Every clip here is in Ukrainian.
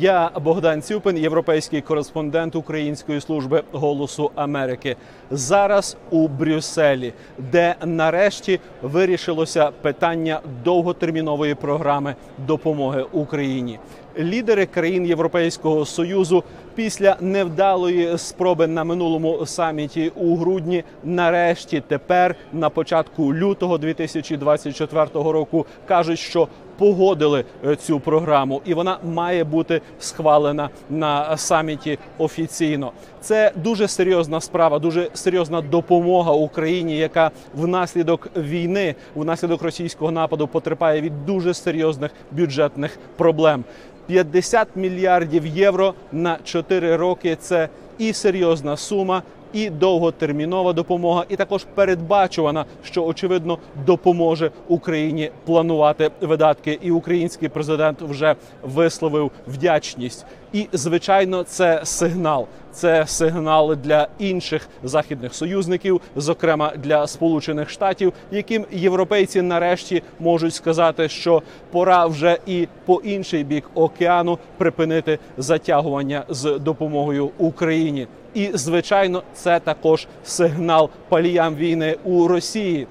Я Богдан Цюпин, європейський кореспондент Української служби голосу Америки. Зараз у Брюсселі, де нарешті вирішилося питання довготермінової програми допомоги Україні. Лідери країн Європейського союзу після невдалої спроби на минулому саміті у грудні, нарешті тепер, на початку лютого 2024 року, кажуть, що погодили е, цю програму, і вона має бути схвалена на саміті офіційно. Це дуже серйозна справа, дуже серйозна допомога Україні, яка внаслідок війни, внаслідок російського нападу, потерпає від дуже серйозних бюджетних проблем. 50 мільярдів євро на 4 роки це і серйозна сума, і довготермінова допомога, і також передбачувана, що очевидно допоможе Україні планувати видатки. І український президент вже висловив вдячність. І звичайно, це сигнал. Це сигнал для інших західних союзників, зокрема для Сполучених Штатів, яким європейці нарешті можуть сказати, що пора вже і по інший бік океану припинити затягування з допомогою Україні. І звичайно, це також сигнал паліям війни у Росії.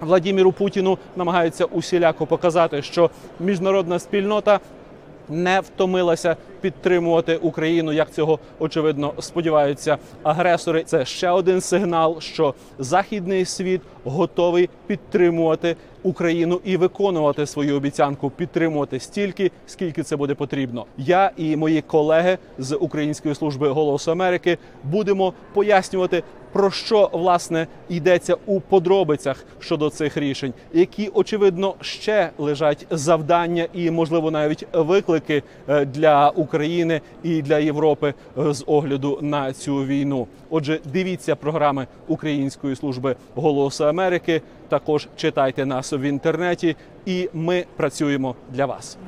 Владіміру Путіну намагаються усіляко показати, що міжнародна спільнота не втомилася підтримувати Україну, як цього очевидно сподіваються агресори. Це ще один сигнал, що західний світ готовий підтримувати Україну і виконувати свою обіцянку, підтримувати стільки, скільки це буде потрібно. Я і мої колеги з Української служби голосу Америки будемо пояснювати. Про що власне йдеться у подробицях щодо цих рішень, які очевидно ще лежать завдання і, можливо, навіть виклики е, для України і для Європи е, з огляду на цю війну. Отже, дивіться програми Української служби голосу Америки. Також читайте нас в інтернеті, і ми працюємо для вас.